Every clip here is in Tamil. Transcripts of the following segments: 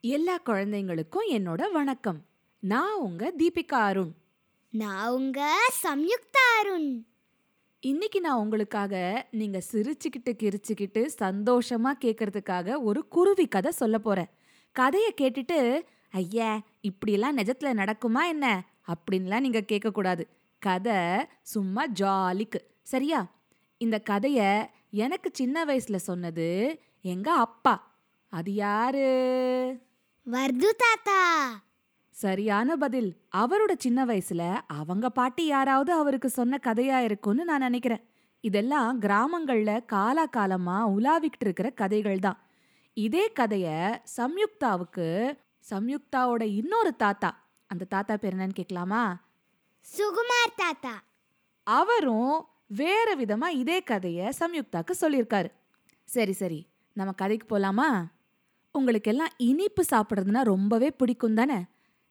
எல்லா குழந்தைங்களுக்கும் என்னோட வணக்கம். நான் உங்க தீபிகா அருண். நான் உங்க சம்யுக்தா அருண். இன்னைக்கு நான் உங்களுக்காக நீங்க சிரிச்சுக்கிட்டு கிரிச்சுக்கிட்டு சந்தோஷமா கேட்கறதுக்காக ஒரு குருவி கதை சொல்ல போறேன். கதையை கேட்டுட்டு ஐயா இப்படியெல்லாம் நிஜத்துல நடக்குமா என்ன? அப்படின்லாம் நீங்க கேட்கக்கூடாது கதை சும்மா ஜாலிக்கு. சரியா? இந்த கதைய எனக்கு சின்ன வயசுல சொன்னது எங்க அப்பா. அது யாரு? வர்து தாத்தா. சரியான பதில். அவரோட சின்ன வயசுல அவங்க பாட்டி யாராவது அவருக்கு சொன்ன கதையா இருக்கும்னு நான் நினைக்கிறேன். இதெல்லாம் கிராமங்கள்ல காலாகாலமா உலாவிக்கிட்டு இருக்கிற கதைகள் தான். இதே கதைய சம்யுக்தாவுக்கு சம்யுக்தாவோட இன்னொரு தாத்தா. அந்த தாத்தா பேர் என்னன்னு கேட்கலாமா? சுகுமார் தாத்தா. அவரும் வேற விதமா இதே கதைய சம்யுக்தாக்கு சொல்லியிருக்காரு. சரி சரி. நம்ம கதைக்கு போலாமா? உங்களுக்கு எல்லாம் இனிப்பு சாப்பிட்றதுனா ரொம்பவே பிடிக்கும் தானே?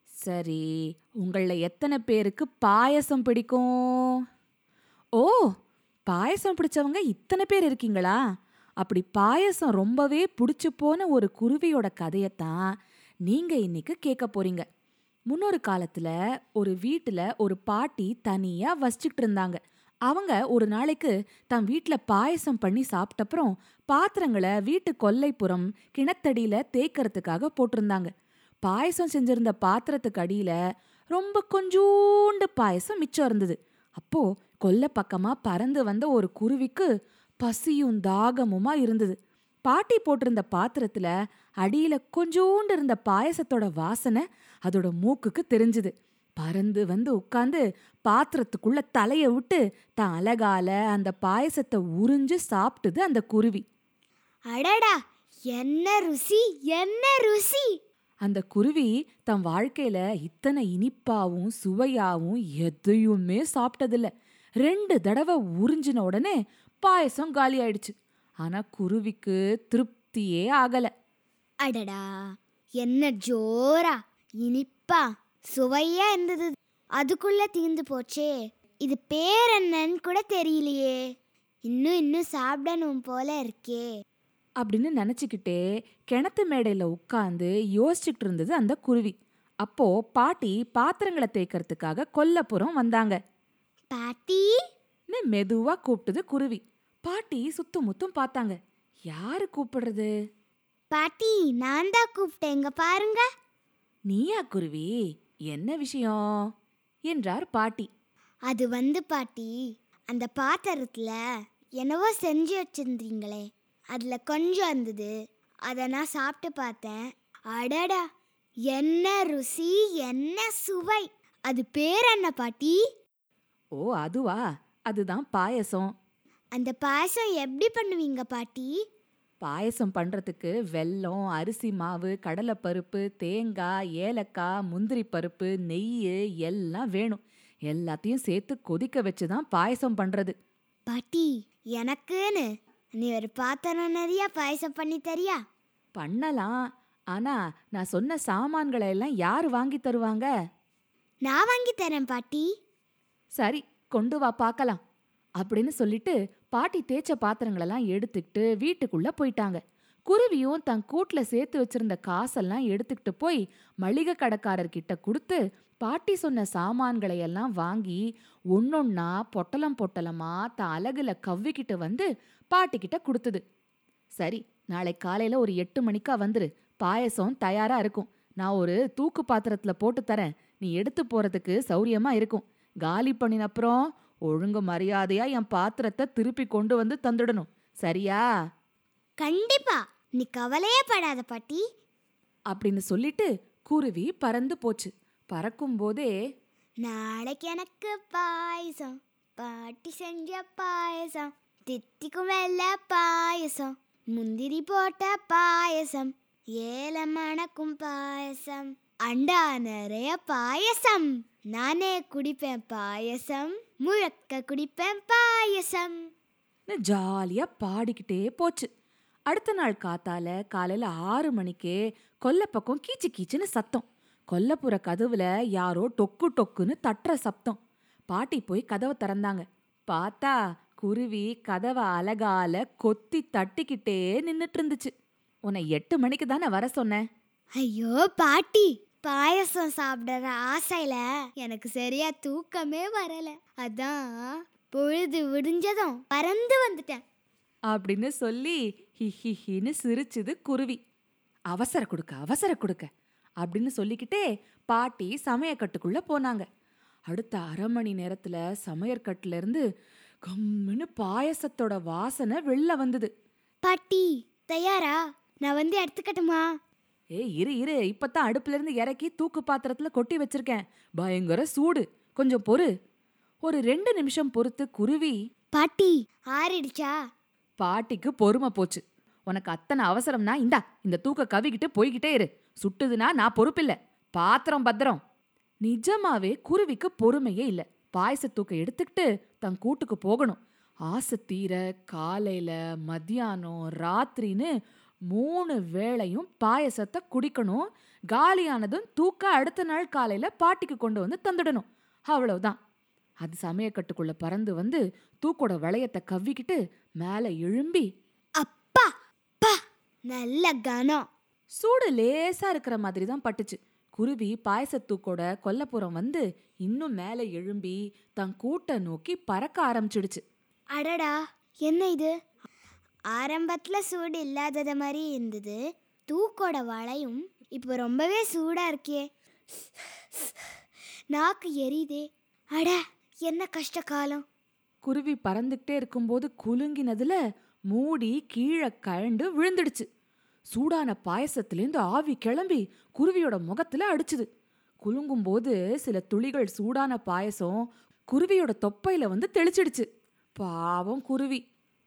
சரி உங்களில் எத்தனை பேருக்கு பாயசம் பிடிக்கும்? ஓ பாயசம் பிடிச்சவங்க இத்தனை பேர் இருக்கீங்களா? அப்படி பாயசம் ரொம்பவே பிடிச்சு போன ஒரு குருவியோட கதையைத்தான் நீங்கள் இன்னைக்கு கேட்க போறீங்க. முன்னொரு காலத்தில் ஒரு வீட்டில் ஒரு பாட்டி தனியாக வசிச்சுக்கிட்டு இருந்தாங்க. அவங்க ஒரு நாளைக்கு தன் வீட்டில் பாயசம் பண்ணி சாப்பிட்டப்புறம் பாத்திரங்களை வீட்டு கொல்லைப்புறம் கிணத்தடியில தேய்க்கறதுக்காக போட்டிருந்தாங்க. பாயசம் செஞ்சிருந்த பாத்திரத்துக்கு அடியில ரொம்ப கொஞ்சூண்டு பாயசம் மிச்சம் இருந்தது. அப்போ கொல்லை பக்கமா பறந்து வந்த ஒரு குருவிக்கு பசியும் தாகமுமா இருந்தது. பாட்டி போட்டிருந்த பாத்திரத்துல அடியில கொஞ்சோண்டு இருந்த பாயசத்தோட வாசனை அதோட மூக்குக்கு தெரிஞ்சுது. பறந்து வந்து உட்காந்து பாத்திரத்துக்குள்ள தலைய விட்டு தான் அழகால அந்த பாயசத்தை உறிஞ்சு சாப்பிட்டுது அந்த குருவி. அடடா என்ன ருசி என்ன ருசி. அந்த குருவி தன் வாழ்க்கையில இத்தனை இனிப்பாவும் சுவையாவும் எதையுமே சாப்பிட்டதில்ல. ரெண்டு தடவை உறிஞ்சின உடனே பாயசம் காலி ஆயிடுச்சு. ஆனா குருவிக்கு திருப்தியே ஆகல. அடடா என்ன ஜோரா இனிப்பா சுவையா இருந்தது. அதுக்குள்ள தீந்து போச்சே. இது பேர் என்னன்னு கூட தெரியலையே. இன்னும் இன்னும் சாப்பிடணும் போல இருக்கே. அப்படின்னு நினச்சிக்கிட்டே கிணத்து மேடையில் உட்காந்து யோசிச்சுட்டு இருந்தது அந்த குருவி. அப்போ பாட்டி பாத்திரங்களை தேய்க்கறதுக்காக கொல்லப்புறம் வந்தாங்க. பாட்டி? ன்னு மெதுவா கூப்பிட்டது குருவி. பாட்டி சுத்தும் முத்தும் பார்த்தாங்க. யாரு கூப்பிடுறது? பாட்டி நான் தான் கூப்பிட்டேங்க பாருங்க. நீயா குருவி? என்ன விஷயம்? என்றார் பாட்டி. அது வந்து பாட்டி அந்த பாத்திரத்துல என்னவோ செஞ்சு வச்சிருந்தீங்களே. அதுல கொஞ்சம் இருந்தது. அதை நான் சாப்பிட்டு பார்த்தேன். அடடா! என்ன ருசி என்ன சுவை! அது பேர் என்ன பாட்டி? ஓ அதுவா? அதுதான் பாயசம். அந்த பாயசம் எப்படி பண்ணுவீங்க பாட்டி? பாயசம் பண்ணுறதுக்கு வெல்லம் அரிசி மாவு கடலைப்பருப்பு தேங்காய் ஏலக்காய் முந்திரி பருப்பு நெய் எல்லாம் வேணும். எல்லாத்தையும் சேர்த்து கொதிக்க வச்சு தான் பாயசம் பண்ணுறது பாட்டி எனக்குன்னு நீ ஒரு பாத்திரம் நிறைய பாயசம் பண்ணி தரியா? பண்ணலாம். ஆனால் நான் சொன்ன சாமான்களை எல்லாம் யார் வாங்கி தருவாங்க? நான் வாங்கி தரேன் பாட்டி. சரி கொண்டு வா பார்க்கலாம். அப்படின்னு சொல்லிட்டு பாட்டி தேய்ச்ச பாத்திரங்களெல்லாம் எடுத்துக்கிட்டு வீட்டுக்குள்ள போயிட்டாங்க. குருவியும் தன் கூட்டுல சேர்த்து வச்சிருந்த காசெல்லாம் எடுத்துக்கிட்டு போய் மளிகை கடைக்காரர்கிட்ட கொடுத்து பாட்டி சொன்ன சாமான்களை எல்லாம் வாங்கி ஒன்னொன்னா பொட்டலம் பொட்டலமா தன் அலகுல கவ்விக்கிட்டு வந்து பாட்டிக்கிட்ட கொடுத்தது. சரி நாளை காலையில ஒரு எட்டு மணிக்கா வந்துரு. பாயசம் தயாரா இருக்கும். நான் ஒரு தூக்கு பாத்திரத்துல போட்டு தரேன். நீ எடுத்து போறதுக்கு சௌரியமா இருக்கும். காலி பண்ணின அப்புறம் ஒழுங்கு மரியாதையா என் பாத்திரத்தை திருப்பி கொண்டு வந்து தந்துடணும். சரியா? கண்டிப்பா. நீ கவலையே படாத பாட்டி. அப்படின்னு சொல்லிட்டு குருவி பறந்து போச்சு. பறக்கும் போதே நாளைக்கு எனக்கு பாயசம் பாட்டி செஞ்ச பாயசம் தித்திக்கும் வெள்ள பாயசம் முந்திரி போட்ட பாயசம் ஏல மணக்கும் பாயசம் அண்டா நிறைய பாயசம் நானே குடிப்பேன் பாயசம் முழக்க குடிப்பேன் பாயசம். ஜாலியா பாடிக்கிட்டே போச்சு. அடுத்த நாள் காத்தால காலையில ஆறு மணிக்கே கொல்லை பக்கம் கீச்சு கீச்சுன்னு சத்தம். கொல்லப்புற கதவுல யாரோ டொக்கு டொக்குன்னு தட்டுற சப்தம். பாட்டி போய் கதவை திறந்தாங்க. பார்த்தா குருவி கதவை அலகால கொத்தி தட்டிக்கிட்டே நின்னுட்டு இருந்துச்சு உன்னை எட்டு மணிக்கு தானே வர சொன்னேன். ஐயோ பாட்டி பாயசம் சாப்பிடுற ஆசையில எனக்கு சரியா தூக்கமே வரல. அதான் பொழுது விடிஞ்சதும் பறந்து வந்துட்டேன். அப்படின்னு சொல்லி ஹி ஹி ஹின்னு சிரிச்சுது குருவி. அவசர கொடுக்க அவசர கொடுக்க. அப்படின்னு சொல்லிக்கிட்டே பாட்டி சமையக்கட்டுக்குள்ள போனாங்க. அடுத்த அரை மணி நேரத்துல சமையற்கட்டுல இருந்து கம்முன்னு பாயசத்தோட வாசனை வெளில வந்தது. பாட்டி தயாரா? நான் வந்து எடுத்துக்கட்டுமா? ஏய் இரு இரு. இப்பதான் அடுப்புல இருந்து இறக்கி தூக்கு பாத்திரத்துல கொட்டி வச்சிருக்கேன். பயங்கர சூடு. கொஞ்சம் பொறு. ஒரு ரெண்டு நிமிஷம் பொறுத்து குருவி பாட்டி ஆறிடுச்சா? பாட்டிக்கு பொறுமை போச்சு. உனக்கு அத்தனை அவசரம்னா இந்தா இந்த தூக்க கவிக்கிட்டு போய்கிட்டே இரு. சுட்டுதுன்னா நான் பொறுப்பில்ல. பாத்திரம் பத்திரம். நிஜமாவே குருவிக்கு பொறுமையே இல்லை. பாயச தூக்க எடுத்துக்கிட்டு தன் கூட்டுக்கு போகணும். ஆசை தீர காலையில மத்தியானம் ராத்திரின்னு மூணு வேளையும் பாயசத்தை குடிக்கணும். காலியானதும் தூக்க அடுத்த நாள் காலையில பாட்டிக்கு கொண்டு வந்து தந்துடணும். அவ்வளவுதான். அது சமயக்கட்டுக்குள்ள பறந்து வந்து தூக்கோட வளையத்தை கவ்விக்கிட்டு மேலே எழும்பி அப்பா பா நல்ல கனம் சூடு லேசா இருக்கிற மாதிரி தான் பட்டுச்சு. குருவி பாயசத்தூக்கோட கொல்லப்புறம் வந்து இன்னும் மேலே எழும்பி தன் கூட்டை நோக்கி பறக்க ஆரம்பிச்சிடுச்சு. அடடா! என்ன இது? ஆரம்பத்துல சூடு இல்லாதத மாதிரி இருந்தது. தூக்கோட வளையும் இப்போ ரொம்பவே சூடா இருக்கே. நாக்கு எரியுதே. அட என்ன கஷ்ட காலம். குருவி பறந்துக்கிட்டே இருக்கும்போது குலுங்கினதுல மூடி கீழே கழண்டு விழுந்துடுச்சு. சூடான பாயசத்திலேருந்து ஆவி கிளம்பி குருவியோட முகத்துல அடிச்சுது. குலுங்கும்போது சில துளிகள் சூடான பாயசம் குருவியோட தொப்பையில வந்து தெளிச்சிடுச்சு. பாவம் குருவி.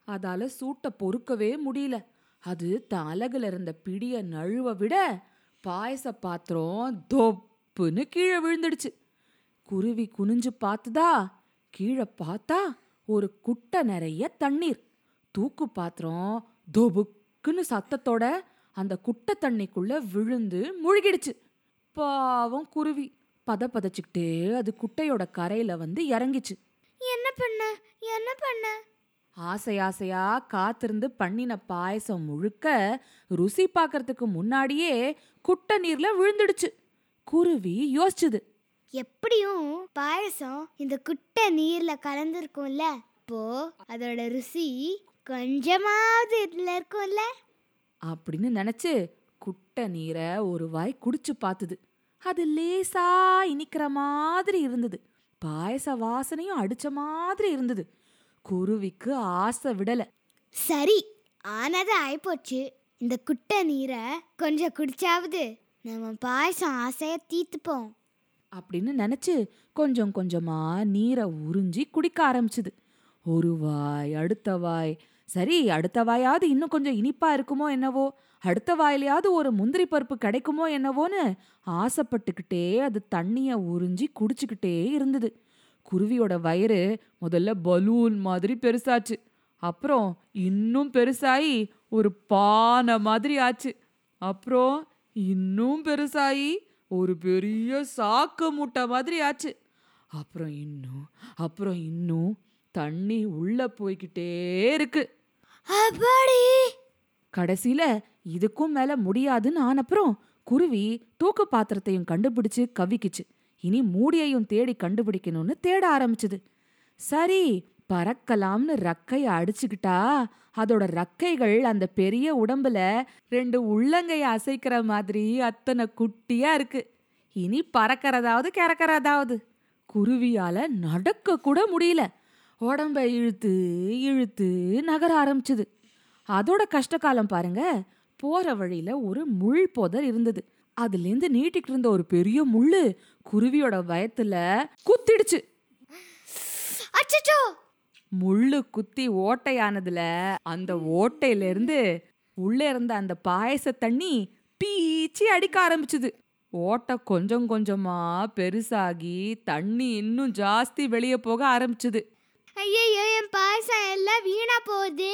அதால சூட்டை பொறுக்கவே முடியல. அது தன் அலகுல இருந்த பிடிய நழுவ விட பாயச பாத்திரம் தொப்புன்னு கீழே விழுந்துடுச்சு. குருவி குனிஞ்சு பார்த்துதா கீழே பார்த்தா ஒரு குட்டை நிறைய தண்ணீர். தூக்கு பாத்திரம் தொபுக் தொபுக்குன்னு சத்தத்தோட அந்த குட்டை தண்ணிக்குள்ள விழுந்து முழுகிடுச்சு. பாவம் குருவி. பத பதச்சுக்கிட்டே அது குட்டையோட கரையில வந்து இறங்கிச்சு. என்ன பண்ண? என்ன பண்ண? ஆசை ஆசையா காத்திருந்து பண்ணின பாயசம் முழுக்க ருசி பார்க்கறதுக்கு முன்னாடியே குட்டை நீர்ல விழுந்துடுச்சு. குருவி யோசிச்சுது. எப்படியும் பாயசம் இந்த குட்டை நீர்ல கலந்துருக்கும்ல? அப்போ அதோட ருசி கொஞ்சமாவது இதுல இருக்கும்ல? அப்படின்னு நினைச்சு குட்டை நீரை ஒரு வாய் குடிச்சு பார்த்தது அது லேசா இனிக்கிற மாதிரி இருந்தது. பாயச வாசனையும் அடிச்ச மாதிரி இருந்தது. குருவிக்கு ஆசை விடல. சரி ஆனது ஆயிப்போச்சு. இந்த குட்டை நீரை கொஞ்சம் குடிச்சாவது நம்ம பாயசம் ஆசைய தீத்துப்போம். அப்படின்னு நினைச்சு கொஞ்சம் கொஞ்சமா நீரை உறிஞ்சி குடிக்க ஆரம்பிச்சுது. ஒரு வாய் அடுத்த வாய். சரி அடுத்த வாயாவது இன்னும் கொஞ்சம் இனிப்பா இருக்குமோ என்னவோ? அடுத்த வாயிலையாவது ஒரு முந்திரி பருப்பு கிடைக்குமோ என்னவோன்னு ஆசைப்பட்டுக்கிட்டே அது தண்ணிய உறிஞ்சி குடிச்சுக்கிட்டே இருந்தது. குருவியோட வயிறு முதல்ல பலூன் மாதிரி பெருசாச்சு. அப்புறம் இன்னும் பெருசாயி ஒரு பானை மாதிரி ஆச்சு. அப்புறம் இன்னும் பெருசாயி ஒரு பெரிய சாக்கு மூட்டை மாதிரி ஆச்சு. அப்புறம் இன்னும் அப்புறம் இன்னும் தண்ணி உள்ள போய்கிட்டே இருக்கு. கடைசியில இதுக்கும் மேல முடியாதுன்னு ஆனப்புறம் குருவி தூக்கு பாத்திரத்தையும் கண்டுபிடிச்சு கவிக்குச்சு. இனி மூடியையும் தேடி கண்டுபிடிக்கணும்னு தேட ஆரம்பிச்சுது. சரி பறக்கலாம்னு ரக்கைய அடிச்சுக்கிட்டா அதோட ரக்கைகள் அந்த பெரிய உடம்புல ரெண்டு உள்ளங்கைய அசைக்கிற மாதிரி அத்தனை குட்டியா இருக்கு. இனி பறக்கறதாவது கிறக்கறதாவது. குருவியால நடக்க கூட முடியல. உடம்ப இழுத்து இழுத்து நகர ஆரம்பிச்சுது. அதோட கஷ்டகாலம் பாருங்க. போற வழியில ஒரு முள் புதர் இருந்தது. அதுலேருந்து நீட்டிக்கிட்டு இருந்த ஒரு பெரிய முள்ளு குருவியோட வயத்துல குத்திடுச்சு. முள்ளு குத்தி ஓட்டையானதுல அந்த ஓட்டையில இருந்து உள்ள இருந்த அந்த பாயச தண்ணி பீச்சி அடிக்க ஆரம்பிச்சுது. ஓட்டை கொஞ்சம் கொஞ்சமா பெருசாகி தண்ணி இன்னும் ஜாஸ்தி வெளியே போக ஆரம்பிச்சுது. ஐயோ என் பாயசம் எல்லாம் வீணா போகுது.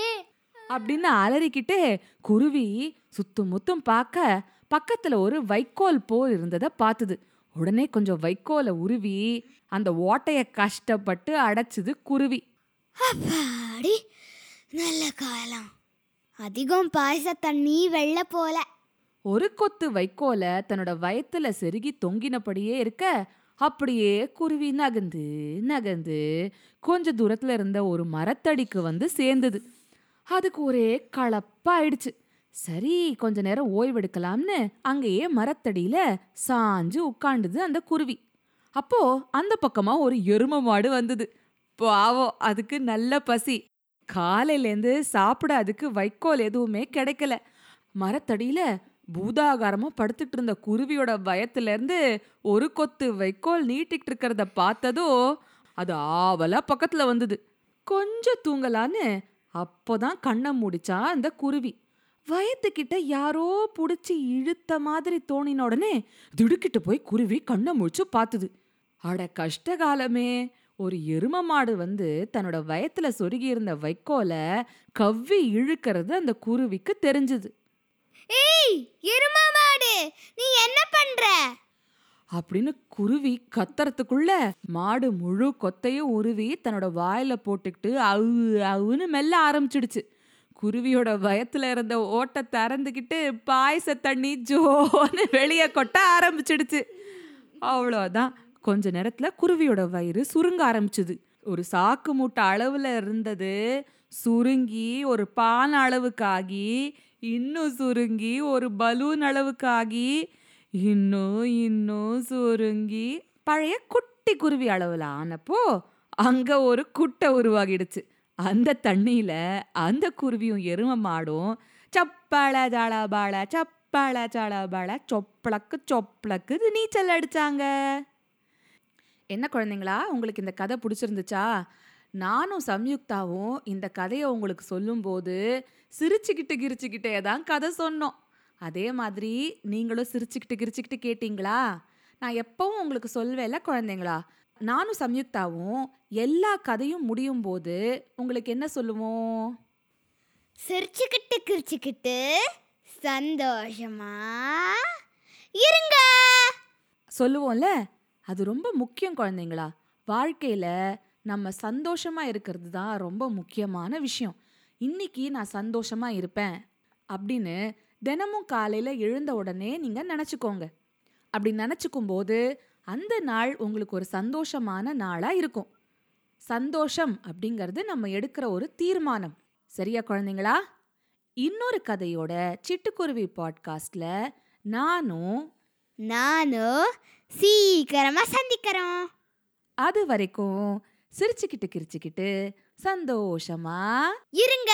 அப்படின்னு அலறிக்கிட்டே குருவி சுத்தும் முத்தும் பார்க்க பக்கத்துல ஒரு வைக்கோல் போல் இருந்ததை பார்த்தது. உடனே கொஞ்சம் வைக்கோலை உருவி அந்த ஓட்டைய கஷ்டப்பட்டு அடைச்சுது குருவி. அப்பாடி நல்ல காலம். அதிகம் பாயச தண்ணி வெள்ள போல. ஒரு கொத்து வைக்கோல தன்னோட வயத்துல செருகி தொங்கினபடியே இருக்க அப்படியே குருவி நகர்ந்து நகர்ந்து கொஞ்ச தூரத்துல இருந்த ஒரு மரத்தடிக்கு வந்து சேர்ந்தது. அதுக்கு ஒரே களப்பாயிடுச்சு சரி கொஞ்ச நேரம் ஓய்வெடுக்கலாம்னு அங்கேயே மரத்தடியில சாஞ்சு உட்காண்டுது அந்த குருவி. அப்போ அந்த பக்கமா ஒரு எரும மாடு வந்தது. பாவம் அதுக்கு நல்ல பசி. காலையிலேருந்து சாப்பிட அதுக்கு வைக்கோல் எதுவுமே கிடைக்கல. மரத்தடியில பூதாகாரமா படுத்துட்டு இருந்த குருவியோட பயத்துல இருந்து ஒரு கொத்து வைக்கோல் நீட்டிட்டு இருக்கிறத பார்த்ததோ அது ஆவலா பக்கத்துல வந்தது. கொஞ்சம் தூங்கலான்னு அப்போதான் கண்ணை முடிச்சா அந்த குருவி. வயத்துக்கிட்ட யாரோ புடிச்சு இழுத்த மாதிரி தோணின உடனே திடுக்கிட்டு போய் குருவி கண்ணை முழிச்சு பார்த்துது அட கஷ்டகாலமே ஒரு எரும மாடு வந்து தன்னோட வயத்துல சொருகி இருந்த வைக்கோலை கவ்வி இழுக்கிறது அந்த குருவிக்கு தெரிஞ்சது. ஏய் எருமா மாடு நீ என்ன பண்ற? அப்படின்னு குருவி கத்துறதுக்குள்ள மாடு முழு கொத்தையும் உருவி தன்னோட வாயில போட்டுக்கிட்டு அவு அவுன்னு மெல்ல ஆரம்பிச்சிடுச்சு. குருவியோட வயத்துல இருந்த ஓட்டை திறந்துக்கிட்டு பாயச தண்ணி ஜோன்னு வெளியே கொட்ட ஆரம்பிச்சிடுச்சு. அவ்வளோதான். கொஞ்ச நேரத்துல குருவியோட வயிறு சுருங்க ஆரம்பிச்சுது. ஒரு சாக்கு மூட்டை அளவுல இருந்தது. சுருங்கி ஒரு பான் அளவுக்கு ஆகி இன்னும் சுருங்கி ஒரு பலூன் அளவுக்காகி இன்னும் இன்னும் சுருங்கி பழைய குட்டி குருவி அளவுல ஆனப்போ அங்க ஒரு குட்டை உருவாகிடுச்சு. அந்த தண்ணியில அந்த குருவியும் எரும மாடும் சப்பள ஜாளாபாள சப்பள ஜாளாபாள சொப்பளக்கு சொப்பளக்கு நீச்சல் அடிச்சாங்க. என்ன குழந்தைங்களா உங்களுக்கு இந்த கதை பிடிச்சிருந்துச்சா? நானும் சம்யுக்தாவும் இந்த கதையை உங்களுக்கு சொல்லும்போது சிரிச்சுக்கிட்டு கிரிச்சுக்கிட்டே தான் கதை சொன்னோம். அதே மாதிரி நீங்களும் சிரிச்சுக்கிட்டு கிரிச்சுக்கிட்டு கேட்டிங்களா? நான் எப்பவும் உங்களுக்கு சொல்வேல குழந்தைங்களா நானும் சம்யுக்தாவும் எல்லா கதையும் முடியும் போது உங்களுக்கு என்ன சொல்லுவோம்? சிரிச்சுக்கிட்டு கிரிச்சுக்கிட்டு சந்தோஷமா இருங்க. சொல்லுவோம்ல? அது ரொம்ப முக்கியம் குழந்தைங்களா. வாழ்க்கையில நம்ம சந்தோஷமா இருக்கிறது தான் ரொம்ப முக்கியமான விஷயம். இன்னைக்கு நான் சந்தோஷமா இருப்பேன் அப்படின்னு தினமும் காலையில எழுந்த உடனே நீங்க நினைச்சுக்கோங்க. அப்படி நினைச்சுக்கும் போது அந்த நாள் உங்களுக்கு ஒரு சந்தோஷமான நாளா இருக்கும். சந்தோஷம் அப்படிங்கிறது நம்ம எடுக்கிற ஒரு தீர்மானம். சரியா குழந்தைங்களா? இன்னொரு கதையோட சிட்டுக்குருவி பாட்காஸ்ட்ல நானும் நானும் சீக்கிரமா சந்திக்கிறோம். அது வரைக்கும் சிரிச்சுக்கிட்டு கிரிச்சுக்கிட்டு சந்தோஷமா? இருங்க.